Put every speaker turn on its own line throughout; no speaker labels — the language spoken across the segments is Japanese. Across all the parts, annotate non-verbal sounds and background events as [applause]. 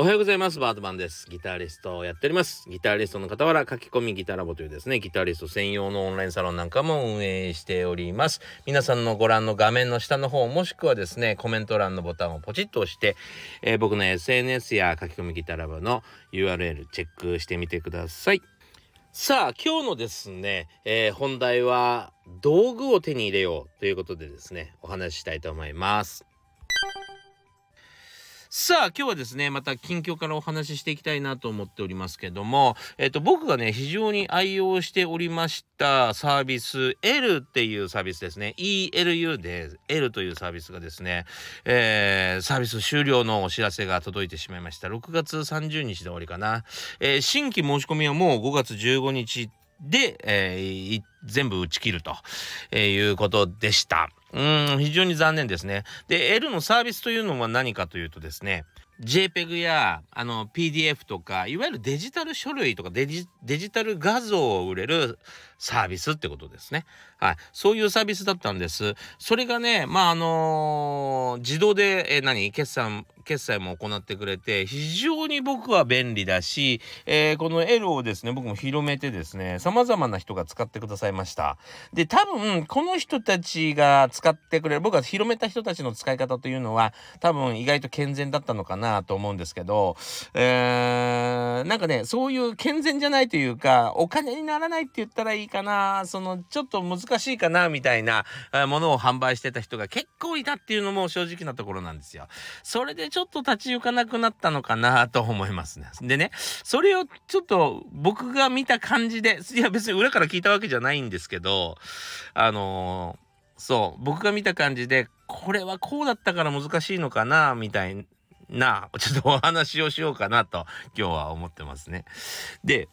おはようございます。バートマンです。ギタリストをやっております。ギタリストの傍ら書き込みギタラボというですね、ギタリスト専用のオンラインサロンなんかも運営しております。皆さんのご覧の画面の下の方、もしくはですね、コメント欄のボタンをポチッと押して、えー、僕の SNS や書き込みギタラボの URL チェックしてみてください。さあ、今日のですね、えー、本題は道具を手に入れようということでですね、お話ししたいと思います。さあ今日はですねまた近況からお話ししていきたいなと思っておりますけども、えっと、僕がね非常に愛用しておりましたサービス L っていうサービスですね。ELU で L というサービスがですね、えー、サービス終了のお知らせが届いてしまいました。6月30日で終わりかな、えー、新規申し込みはもう5月15日で、えー、全部打ち切ると、え、いうことでした。うん、非常に残念ですね。で、L のサービスというのは何かというとですね、JPEG やあの PDF とかいわゆるデジタル書類とかデジタル画像を売れるサービスってことですね。はい。そういうサービスだったんです。それがね、まあ、あのー、自動で、え何？決算、決済も行ってくれて、非常に僕は便利だし、えー、この L をですね、僕も広めてですね、様々な人が使ってくださいました。で、多分、この人たちが使ってくれる、僕が広めた人たちの使い方というのは、多分意外と健全だったのかなと思うんですけど、えー、なんかね、そういう健全じゃないというか、お金にならないって言ったらいいかなそのちょっと難しいかなみたいなものを販売してた人が結構いたっていうのも正直なところなんですよ。それでちょょっと立ち行かなくなったのかなと思いますね。でねそれをちょっと僕が見た感じでいや別に裏から聞いたわけじゃないんですけどあのー、そう僕が見た感じでこれはこうだったから難しいのかなみたいなちょっとお話をしようかなと今日は思ってますね。で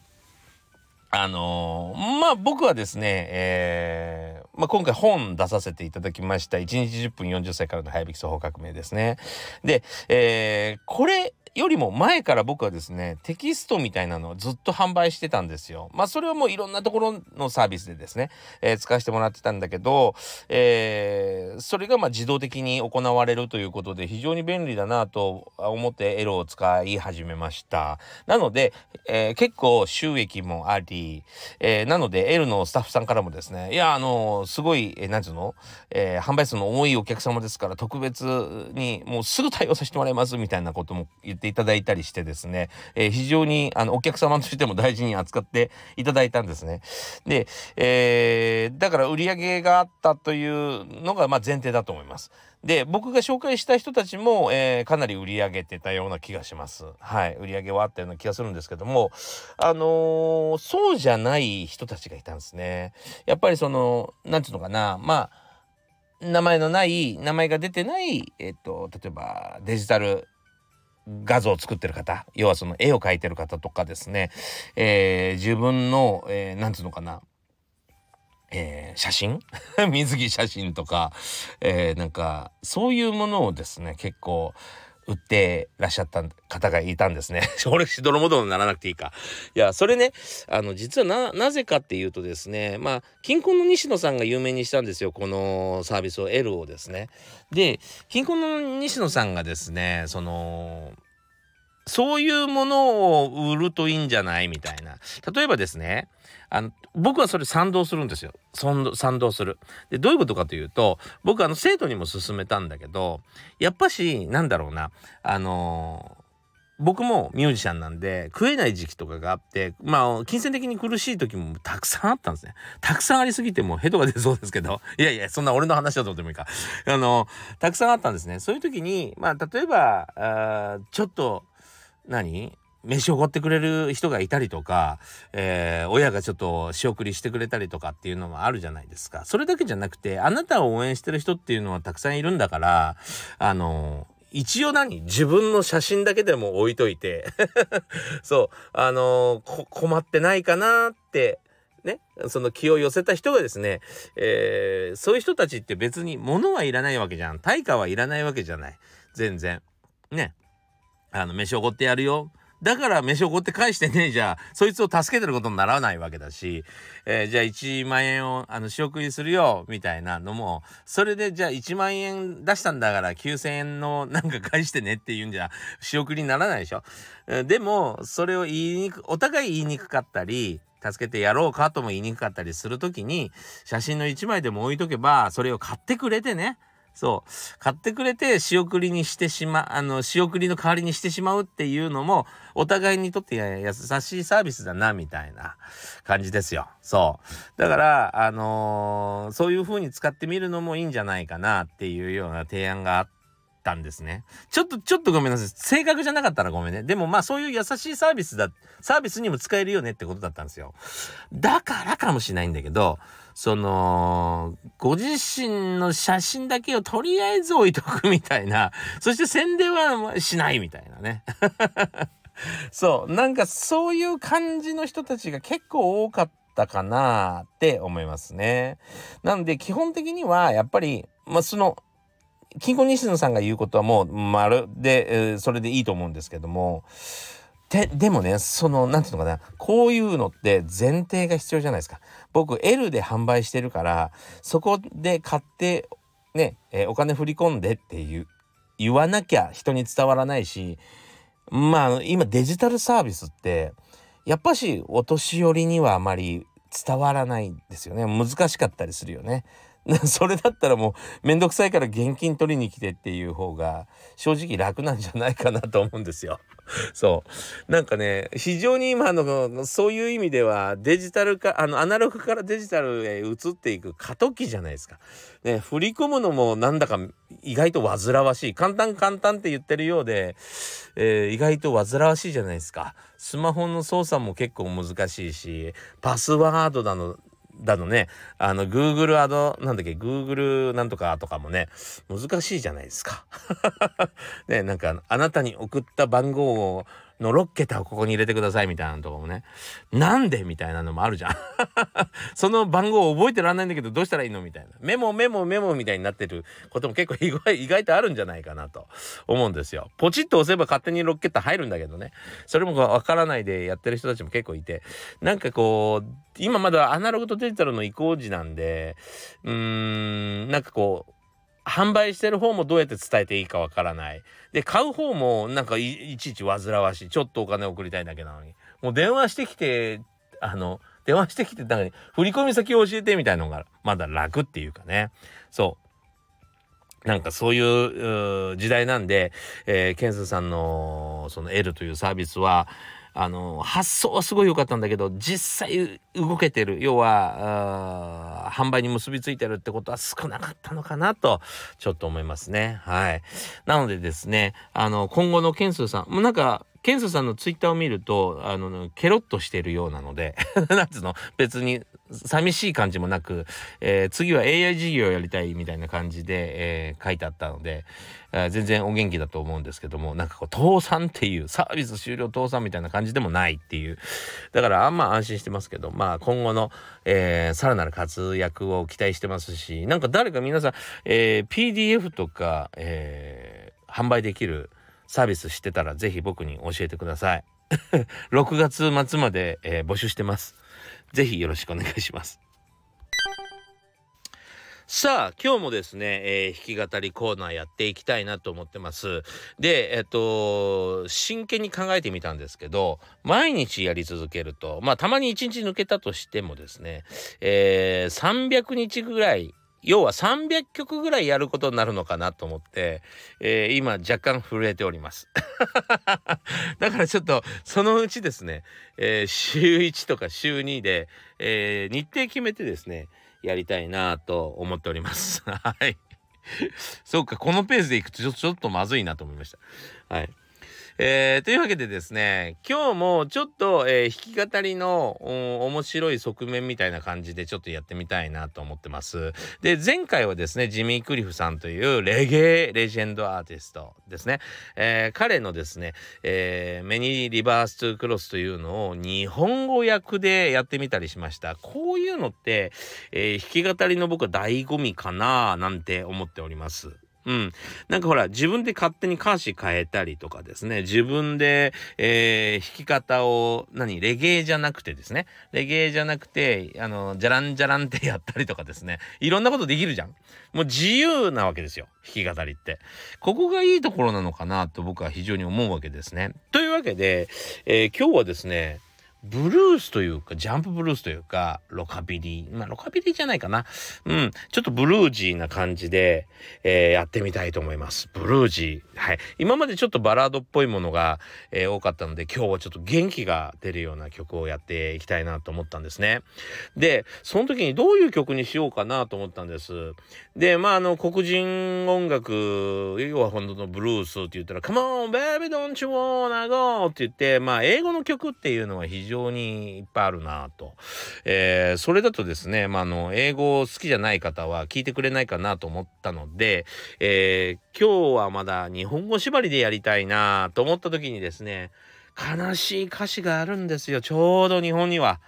あのー、まあ僕はですね、えーまあ、今回本出させていただきました1日10分40歳からの早引き総合革命ですね。で、えー、これよりも前から僕はですね、テキストみたいなのをずっと販売してたんですよ。まあそれはもういろんなところのサービスでですね、えー、使わせてもらってたんだけど、えー、それがまあ自動的に行われるということで非常に便利だなと思ってエロを使い始めました。なので、えー、結構収益もあり、えー、なので L のスタッフさんからもですね、いや、あのすごい、えー、なんつうの、えー、販売数の多いお客様ですから特別にもうすぐ対応させてもらいますみたいなことも言ってていただいたりしてですね、えー、非常にあのお客様としても大事に扱っていただいたんですね。で、えー、だから売り上げがあったというのがまあ前提だと思います。で僕が紹介した人たちも、えー、かなり売り上げてたような気がします。はい売り上げはあったような気がするんですけどもあのー、そうじゃない人たちがいたんですね。やっぱりその何て言うのかなまあ名前のない名前が出てないえっと例えばデジタル画像を作ってる方要はその絵を描いてる方とかですね、えー、自分の、えー、て言うのかなえー、写真？[laughs] 水着写真とか、えー、なんかそういうものをですね結構売ってらっしゃった方がいたんですね。[laughs] 俺、しどろもどろにならなくていいか。いや、それね、あの、実はな、なぜかっていうとですね、まあ、金婚の西野さんが有名にしたんですよ、このサービスを、L をですね。で、金婚の西野さんがですね、その、そういうものを売るといいんじゃない？みたいな。例えばですね、あの、僕はそれ賛同するんですよ。賛同する。で、どういうことかというと、僕はあの、生徒にも勧めたんだけど、やっぱし、なんだろうな、あの僕もミュージシャンなんで食えない時期とかがあってまあ金銭的に苦しい時もたくさんあったんですねたくさんありすぎてもヘドが出そうですけど [laughs] いやいやそんな俺の話だと思ってもいいかあのたくさんあったんですねそういう時にまあ例えばあちょっと何？飯おごってくれる人がいたりとか、えー、親がちょっと仕送りしてくれたりとかっていうのもあるじゃないですか。それだけじゃなくて、あなたを応援してる人っていうのはたくさんいるんだから、あの、一応何？自分の写真だけでも置いといて [laughs] そう、あの困ってないかなって、ね、その気を寄せた人がですね、えー、そういう人たちって別に物はいらないわけじゃん。対価はいらないわけじゃない。全然。ね？あの、飯おごってやるよ。だから飯をこうって返してねえじゃそいつを助けてることにならないわけだし、えー、じゃあ1万円をあの仕送りするよみたいなのもそれでじゃあ1万円出したんだから9,000円のなんか返してねっていうんじゃ仕送りにならないでしょ。でもそれを言いにくお互い言いにくかったり助けてやろうかとも言いにくかったりする時に写真の1枚でも置いとけばそれを買ってくれてねそう。買ってくれて仕送りにしてしま、あの、仕送りの代わりにしてしまうっていうのも、お互いにとって優しいサービスだな、みたいな感じですよ。そう。だから、あのー、そういう風に使ってみるのもいいんじゃないかなっていうような提案があったんですね。ちょっと、ちょっとごめんなさい。正確じゃなかったらごめんね。でもまあそういう優しいサービスだ、サービスにも使えるよねってことだったんですよ。だからかもしれないんだけど、その、ご自身の写真だけをとりあえず置いとくみたいな、[laughs] そして宣伝はしないみたいなね。[laughs] そう、なんかそういう感じの人たちが結構多かったかなって思いますね。なんで基本的にはやっぱり、まあ、その、金庫西野さんが言うことはもう丸で、えー、それでいいと思うんですけども、で、でもね、その、なんていうのかな、こういうのって前提が必要じゃないですか。僕、L で販売してるから、そこで買って、ね、え、お金振り込んでっていう、言わなきゃ人に伝わらないし、まあ、今デジタルサービスって、やっぱしお年寄りにはあまり伝わらないですよね。難しかったりするよね。[laughs] それだったらもうめんどくさいから現金取りに来てっていう方が正直楽なんじゃないかなと思うんですよ。[laughs] そう。なんかね、非常に今のそういう意味ではデジタル化、あのアナログからデジタルへ移っていく過渡期じゃないですか。ね、振り込むのもなんだか意外と煩わしい。簡単簡単って言ってるようで、えー、意外と煩わしいじゃないですか。スマホの操作も結構難しいし、パスワードだの、だのね、あの、グーグルアド、なんだっけ、グーグルなんとかとかもね、難しいじゃないですか。[laughs] ね、なんか、あなたに送った番号をの6桁をここに入れてくださいみたいなのとかもね。なんで？みたいなのもあるじゃん。[laughs] その番号を覚えてらんないんだけどどうしたらいいの？みたいな。メモメモメモみたいになってることも結構意外意外とあるんじゃないかなと思うんですよ。ポチッと押せば勝手に6桁入るんだけどね。それもわからないでやってる人たちも結構いて。なんかこう、今まだアナログとデジタルの移行時なんで、うーん、なんかこう、販売してる方もどうやって伝えていいかわからない。で、買う方もなんかいちいち煩わしい。ちょっとお金送りたいだけなのに。もう電話してきて、あの、電話してきて、なんか振り込み先を教えてみたいのがまだ楽っていうかね。そう。なんかそういう時代なんで、えー、ケンスさんのその L というサービスは、あの、発想はすごい良かったんだけど、実際動けてる、要は、販売に結びついてるってことは少なかったのかなと、ちょっと思いますね。はい。なのでですね、あの、今後のケンスーさん、もうなんか、ケンスさんのツイッターを見ると、あの、ケロッとしてるようなので [laughs] なんつうの、別に寂しい感じもなく、えー、次は AI 事業をやりたいみたいな感じで、えー、書いてあったので、えー、全然お元気だと思うんですけども、なんかこう、倒産っていう、サービス終了倒産みたいな感じでもないっていう。だからあんま安心してますけど、まあ今後の、えー、さらなる活躍を期待してますし、なんか誰か皆さん、えー、PDF とか、えー、販売できるサービス知ってたらぜひ僕に教えてください。[laughs] 6月末まで、えー、募集してます。ぜひよろしくお願いします。さあ、今日もですね、えー、弾き語りコーナーやっていきたいなと思ってます。で、えっと、真剣に考えてみたんですけど、毎日やり続けると、まあ、たまに1日抜けたとしてもですね、えー、300日ぐらい要は300曲ぐらいやることになるのかなと思って、えー、今若干震えております。[laughs] だからちょっとそのうちですね、えー、週1とか週2で、えー、日程決めてですね、やりたいなと思っております。[laughs] はい。[laughs] そうか、このペースでいくとちょちょっとまずいなと思いました。はい。えー、というわけでですね、今日もちょっと、えー、弾き語りの面白い側面みたいな感じでちょっとやってみたいなと思ってます。で、前回はですね、ジミー・クリフさんというレゲエレジェンドアーティストですね。えー、彼のですね、えー、メニー・リバース・トゥ・クロスというのを日本語訳でやってみたりしました。こういうのって、え、弾き語りの僕は醍醐味かななんて思っております。うん。なんかほら、自分で勝手に歌詞変えたりとかですね、自分で、えー、弾き方を、何、レゲエじゃなくてですね、レゲエじゃなくて、あの、じゃらんじゃらんってやったりとかですね、いろんなことできるじゃん。もう自由なわけですよ、弾き語りって。ここがいいところなのかなと僕は非常に思うわけですね。というわけで、えー、今日はですね、ブルースというか、ジャンプブルースというか、ロカビリー。まあ、ロカビリーじゃないかな。うん。ちょっとブルージーな感じで、えー、やってみたいと思います。ブルージー。はい。今までちょっとバラードっぽいものが、えー、多かったので、今日はちょっと元気が出るような曲をやっていきたいなと思ったんですね。で、その時にどういう曲にしようかなと思ったんです。で、まあ、あの、黒人音楽、要は本当のブルースって言ったら、Come on, baby, don't you wanna go? って言って、まあ、英語の曲っていうのは非常常にいっぱいあるなと、えー、それだとですね、まあ、の英語好きじゃない方は聞いてくれないかなと思ったので、えー、今日はまだ日本語縛りでやりたいなと思った時にですね悲しい歌詞があるんですよちょうど日本には。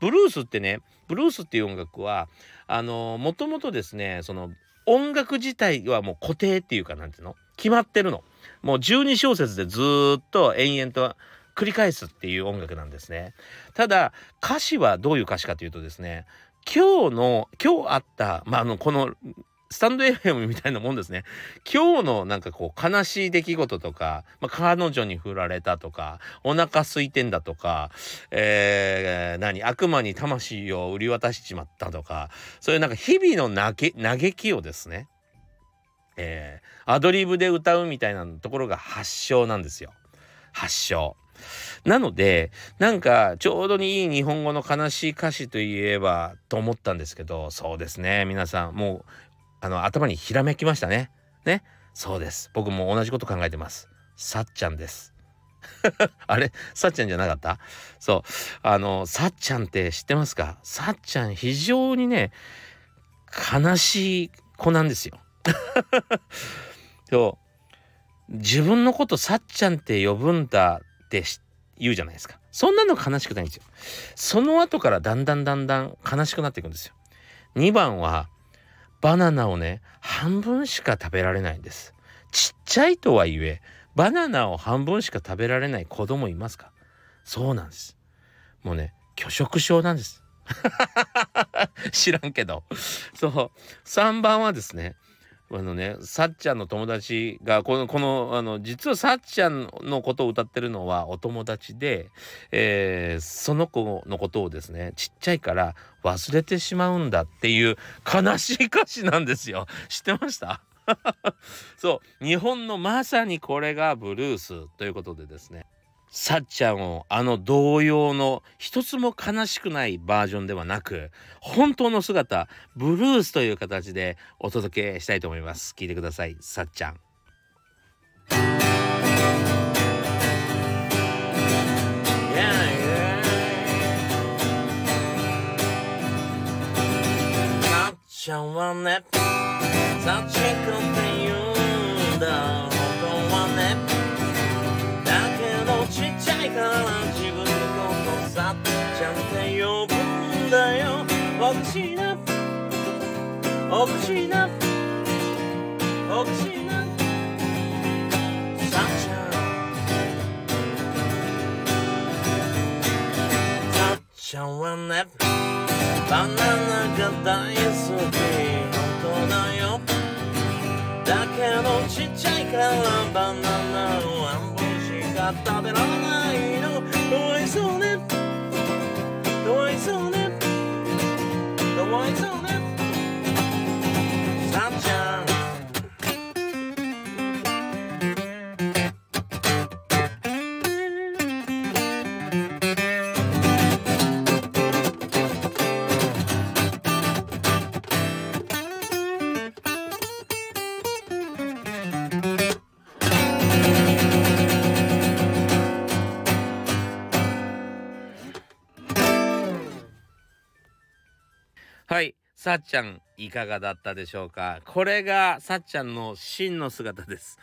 ブルースってねブルースっていう音楽はあのもともとですねその音楽自体はもう固定っていうかなんていうの？決まってるの。もう12小節でずっと延々と繰り返すっていう音楽なんですね。ただ歌詞はどういう歌詞かというとですね今日の今日あったまああのこのスタンド FM みたいなもんですね。今日のなんかこう悲しい出来事とか、まあ、彼女に振られたとか、お腹空いてんだとか、えー、何、悪魔に魂を売り渡しちまったとか、そういうなんか日々の嘆嘆きをですね、えー、アドリブで歌うみたいなところが発祥なんですよ。発祥。なのでなんかちょうどにいい日本語の悲しい歌詞といえばと思ったんですけどそうですね皆さんもうあの頭にひらめきましたね。ねそうです僕も同じこと考えてます。さっちゃんです。[laughs] あれ？さっちゃんじゃなかった？そうあのさっちゃんって知ってますか？さっちゃん非常にね悲しい子なんですよ。[laughs] そう自分のことさっちゃんって呼ぶんだって言うじゃないですか。そんなの悲しくないんですよ。その後からだんだんだんだん悲しくなっていくんですよ。2番はバナナをね半分しか食べられないんです。ちっちゃいとはいえバナナを半分しか食べられない子供いますか？そうなんです。もうね拒食症なんです。[laughs] 知らんけど。そう。3番はですねあのねさっちゃんの友達がこのこのあの実はさっちゃんのことを歌ってるのはお友達で、えー、その子のことをですねちっちゃいから忘れてしまうんだっていう悲しい歌詞なんですよ。[laughs] 知ってました？[laughs] そう。日本のまさにこれがブルースということでですね。さっちゃんをあの童謡の一つも悲しくないバージョンではなく本当の姿ブルースという形でお届けしたいと思います。聞いてください。さっちゃん。さっちゃんはねさっちゃんって言うんだ。から自分のことさっちゃんって呼ぶんだよ。おかしいな。おかしいな。おかしいな。さっちゃん。さっちゃんはねバナナが大好き。本当だよ。だけどちっちゃいからバナナを半分しか食べられないの。かわいそうね。かわいそうね。かわいそうね。さっちゃんいかがだったでしょうか？これがさっちゃんの真の姿です、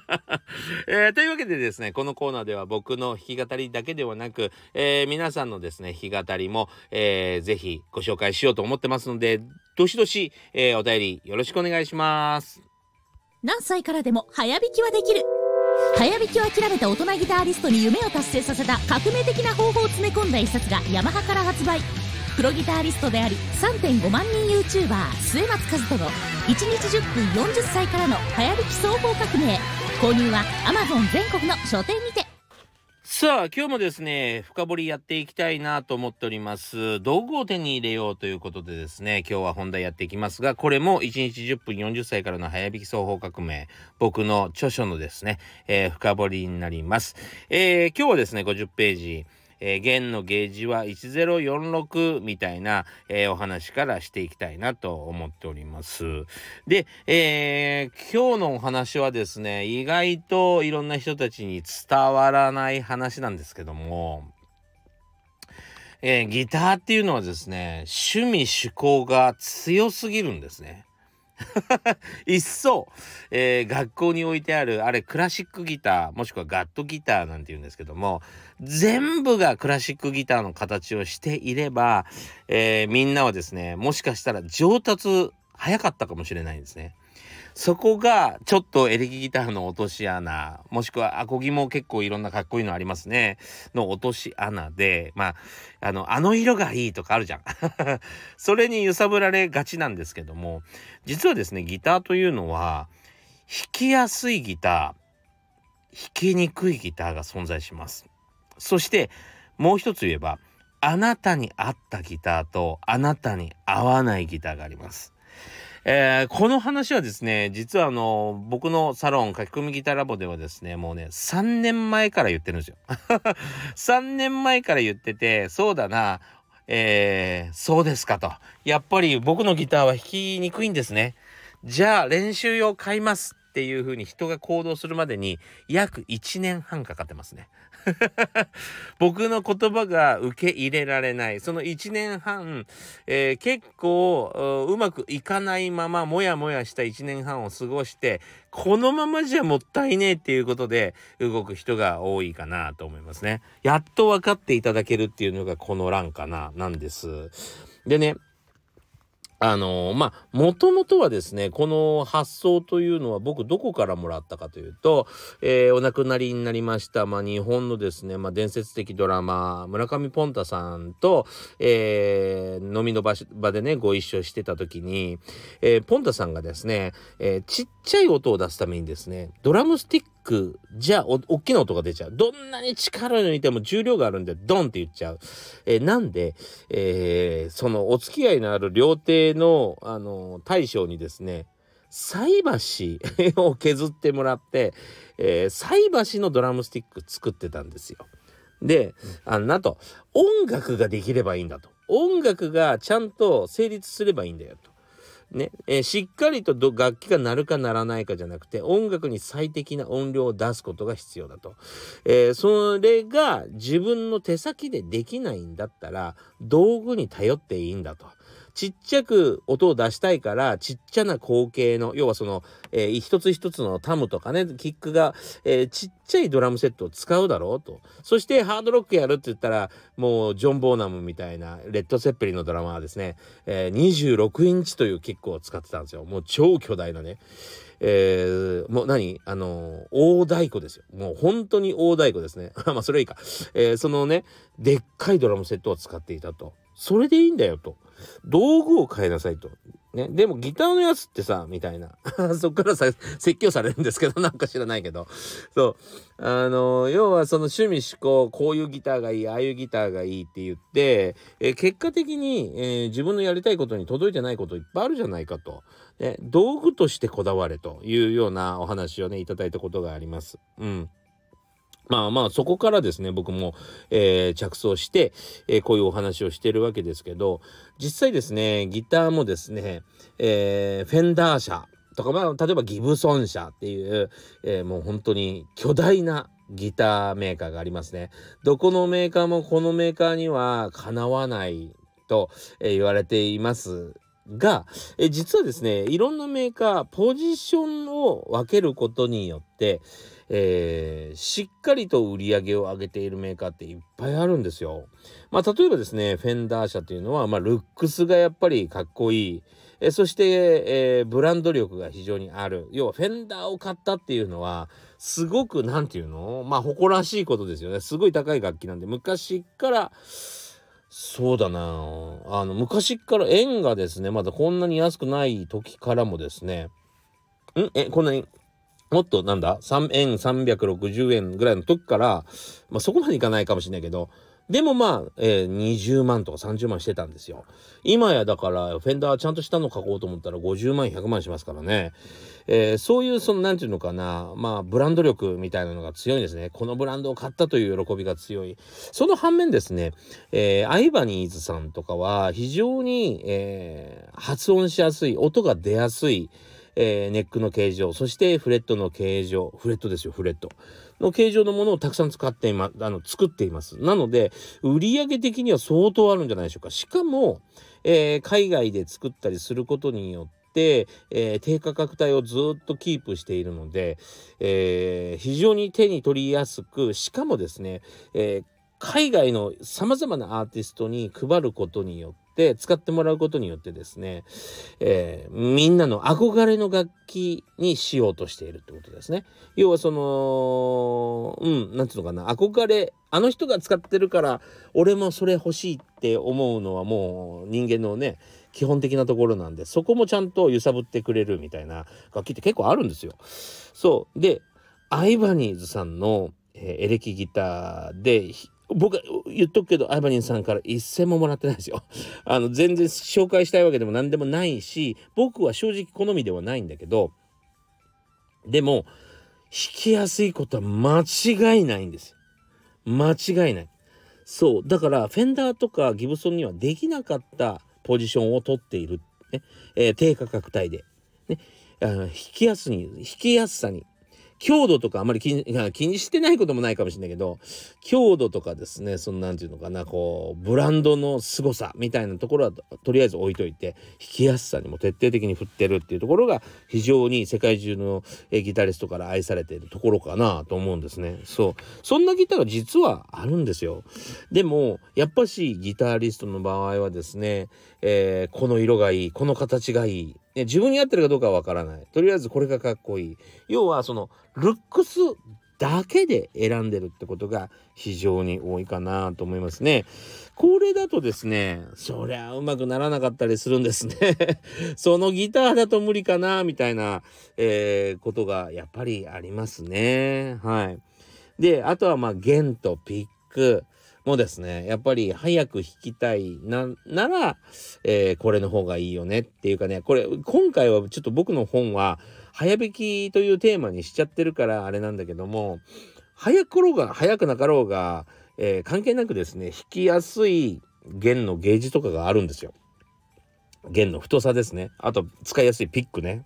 [laughs] えー、というわけでですねこのコーナーでは僕の弾き語りだけではなく、えー、皆さんのですね弾き語りも、えー、ぜひご紹介しようと思ってますのでどしどし、えー、お便りよろしくお願いします。
何歳からでも早弾きはできる。早弾きを諦めた大人ギタリストに夢を達成させた革命的な方法を詰め込んだ一冊がヤマハから発売。プロギタリストであり3.5万人 YouTuber 末松和人の1日10分40歳からの早弾き総合革命購入は Amazon 全国の書店にて
さあ、今日もですね、深掘りやっていきたいなと思っております。道具を手に入れようということでですね、今日は本題やっていきますが、これも1日10分40歳からの早弾き双方革命、僕の著書のですね、えー、深掘りになります。えー、今日はですね、50ページ、えー、弦のゲージは1046みたいな、えー、お話からしていきたいなと思っております。で、えー、今日のお話はですね、意外といろんな人たちに伝わらない話なんですけども、え、ギターっていうのはですね、趣味趣向が強すぎるんですね。[laughs] 一層、えー、学校に置いてあるあれクラシックギターもしくはガットギターなんて言うんですけども全部がクラシックギターの形をしていれば、えー、みんなはですねもしかしたら上達早かったかもしれないんですね。そこがちょっとエレキギターの落とし穴もしくはアコギも結構いろんなかっこいいのありますね。の落とし穴でまああのあの色がいいとかあるじゃん。[laughs] それに揺さぶられがちなんですけども実はですねギターというのは弾きやすいギター弾きにくいギターが存在します。そしてもう一つ言えばあなたに合ったギターとあなたに合わないギターがあります。えー、この話はですね、実はあの、僕のサロン、書き込みギターラボではですね、もうね、3年前から言ってるんですよ。[laughs] 3年前から言ってて、そうだな、えー、そうですかと。やっぱり僕のギターは弾きにくいんですね。じゃあ練習用買いますっていう風に人が行動するまでに約1年半かかってますね。[laughs] 僕の言葉が受け入れられないその1年半、えー、結構うまくいかないままモヤモヤした1年半を過ごしてこのままじゃもったいねえっていうことで動く人が多いかなと思いますね。やっと分かっていただけるっていうのがこの欄かななんです。でねあのまあもともとはですねこの発想というのは僕どこからもらったかというと、えー、お亡くなりになりました、まあ、日本のですね、まあ、伝説的ドラマ村上ポンタさんと、えー、飲みの場場でねご一緒してた時に、えー、ポンタさんがですね、えちっちゃい音を出すためにですねドラムスティックじゃお大きな音が出ちゃうどんなに力抜いても重量があるんでドンって言っちゃう、えなんで、えそのお付き合いのある料亭の、あの、大将にですね、菜箸 [laughs] を削ってもらって、えー、菜箸のドラムスティック作ってたんですよ。で、あの、なんと、音楽ができればいいんだと。音楽がちゃんと成立すればいいんだよと。ね、えー、しっかりと楽器が鳴るかならないかじゃなくて音楽に最適な音量を出すことが必要だと、えー、それが自分の手先でできないんだったら道具に頼っていいんだと。ちっちゃく音を出したいからちっちゃな口径の要はその、えー、一つ一つのタムとかねキックが、えー、ちっちゃいドラムセットを使うだろうとそしてハードロックやるって言ったらもうジョン・ボーナムみたいなレッド・セッペリのドラマはですね、えー、26インチというキックを使ってたんですよもう超巨大なね。えー、もう何？あの大太鼓ですよ。もう本当に大太鼓ですね。[laughs] まあそれいいか。えー、そのね、でっかいドラムセットを使っていたと。それでいいんだよと。道具を変えなさいと。ね。でもギターのやつってさ、みたいな。[laughs] そっからさ、説教されるんですけど、[laughs] なんか知らないけど。そう。あの、要はその趣味思考、こういうギターがいい、ああいうギターがいいって言って、え結果的に、えー、自分のやりたいことに届いてないこといっぱいあるじゃないかと。ね、道具としてこだわれというようなお話をね、いただいたことがあります。うん。まあまあそこからですね僕も、えー、着想して、えー、こういうお話をしてるわけですけど実際ですねギターもですね、えー、フェンダー社とか、まあ、例えばギブソン社っていう、えー、もう本当に巨大なギターメーカーがありますね。どこのメーカーもこのメーカーにはかなわないと、えー、言われていますが、え実はですねいろんなメーカーポジションを分けることによって、えー、しっかりと売り上げを上げているメーカーっていっぱいあるんですよ。まあ、例えばですねフェンダー社というのは、まあ、ルックスがやっぱりかっこいい、えそして、えー、ブランド力が非常にある。要はフェンダーを買ったっていうのはすごく何て言うの？まあ誇らしいことですよね。すごい高い楽器なんで。昔からそうだな。あの昔から円がですねまだこんなに安くない時からもですねん？えこんなにもっとなんだ？3円360円ぐらいの時からまあそこまでいかないかもしれないけどでもまあ、えー、20万とか30万してたんですよ。今やだから、フェンダーちゃんとしたの買こうと思ったら50万、100万しますからね。えー、そういう、その、なんていうのかな、まあ、ブランド力みたいなのが強いんですね。このブランドを買ったという喜びが強い。その反面ですね、えー、アイバニーズさんとかは、非常に、えー、発音しやすい、音が出やすい、えー、ネックの形状、そしてフレットの形状、フレットですよ、フレット。の形状のものをたくさん使っていま、あの、作っています。なので、売上的には相当あるんじゃないでしょうか。しかも、えー、海外で作ったりすることによって、えー、低価格帯をずっとキープしているので、えー、非常に手に取りやすく、しかもですね、え海外の様々なアーティストに配ることによって使ってもらうことによってですね、えー、みんなの憧れの楽器にしようとしているってことですね。要はその、うん、なんていうのかな、憧れ、あの人が使ってるから俺もそれ欲しいって思うのはもう人間のね、基本的なところなんで、そこもちゃんと揺さぶってくれるみたいな楽器って結構あるんですよ。そう。で、アイバニーズさんの、えー、エレキギターで僕言っとくけど、アイバニンさんから一銭ももらってないですよ。[laughs] あの、全然紹介したいわけでも何でもないし、僕は正直好みではないんだけど、でも、弾きやすいことは間違いないんです。間違いない。そう。だから、フェンダーとかギブソンにはできなかったポジションを取っている。ね。えー、低価格帯で。ね。あの弾きやすに、弾きやすさに強度とかあまり気に気にしてないこともないかもしれないけど強度とかですねその何て言うのかなこうブランドの凄さみたいなところはとりあえず置いといて弾きやすさにも徹底的に振ってるっていうところが非常に世界中のギタリストから愛されているところかなと思うんですね。そう。そんなギターが実はあるんですよ。でもやっぱしギタリストの場合はですね、えー、この色がいいこの形がいいね、自分に合ってるかどうかはわからない。とりあえずこれがかっこいい。要はそのルックスだけで選んでるってことが非常に多いかなと思いますね。これだとですね、そりゃうまくならなかったりするんですね。[laughs] そのギターだと無理かなみたいな、えー、ことがやっぱりありますね。はい。で、あとはまあ弦とピック。もですね、やっぱり早く弾きたいな、なら、えー、これの方がいいよねっていうかね、これ、今回はちょっと僕の本は、早弾きというテーマにしちゃってるからあれなんだけども、早くろうが早くなかろうが、えー、関係なくですね、弾きやすい弦のゲージとかがあるんですよ。弦の太さですね。あと、使いやすいピックね。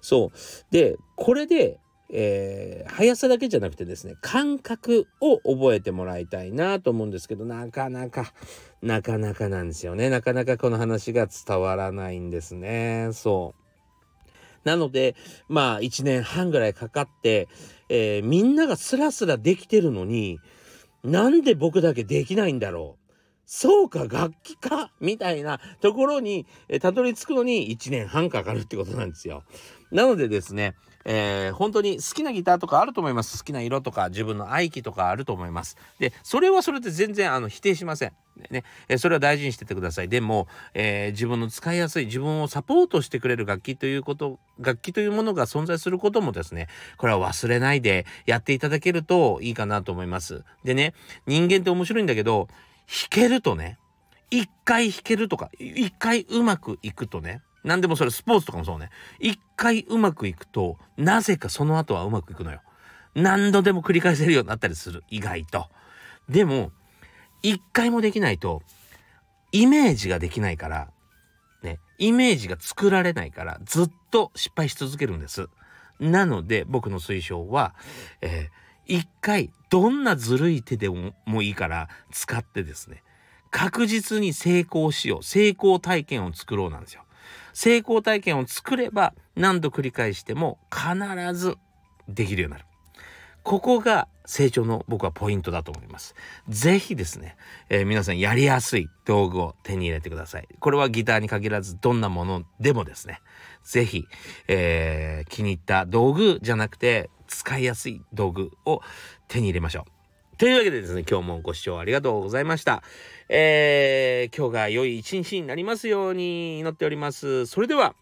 そう。で、これで、えー、速さだけじゃなくてですね、感覚を覚えてもらいたいなと思うんですけど、なかなか、なかなかなんですよね。なかなかこの話が伝わらないんですね。そう。なので、まあ、1年半ぐらいかかって、えー、みんながスラスラできてるのに、なんで僕だけできないんだろう。そうか、楽器かみたいなところに、え、たどり着くのに1年半かかるってことなんですよ。なのでですね、えー、本当に好きなギターとかあると思います。好きな色とか自分の愛機とかあると思います。で、それはそれで全然あの否定しません。ね、え、それは大事にしててください。でも、えー、自分の使いやすい、自分をサポートしてくれる楽器ということ、楽器というものが存在することもですね、これは忘れないでやっていただけるといいかなと思います。でね、人間って面白いんだけど、弾けるとね、一回弾けるとか、一回うまくいくとね、何でもそれスポーツとかもそうね。一回うまくいくと、なぜかその後はうまくいくのよ。何度でも繰り返せるようになったりする。意外と。でも、一回もできないと、イメージができないから、ね、イメージが作られないから、ずっと失敗し続けるんです。なので、僕の推奨は、えー、一回、どんなずるい手でもいいから使ってですね、確実に成功しよう。成功体験を作ろうなんですよ。成功体験を作れば何度繰り返しても必ずできるようになる。ここが成長の僕はポイントだと思います。ぜひですね、えー、皆さんやりやすい道具を手に入れてください。これはギターに限らずどんなものでもですね、ぜひ、えー、気に入った道具じゃなくて使いやすい道具を手に入れましょう。というわけでですね、今日もご視聴ありがとうございました。えー、今日が良い一日になりますように祈っております。それでは、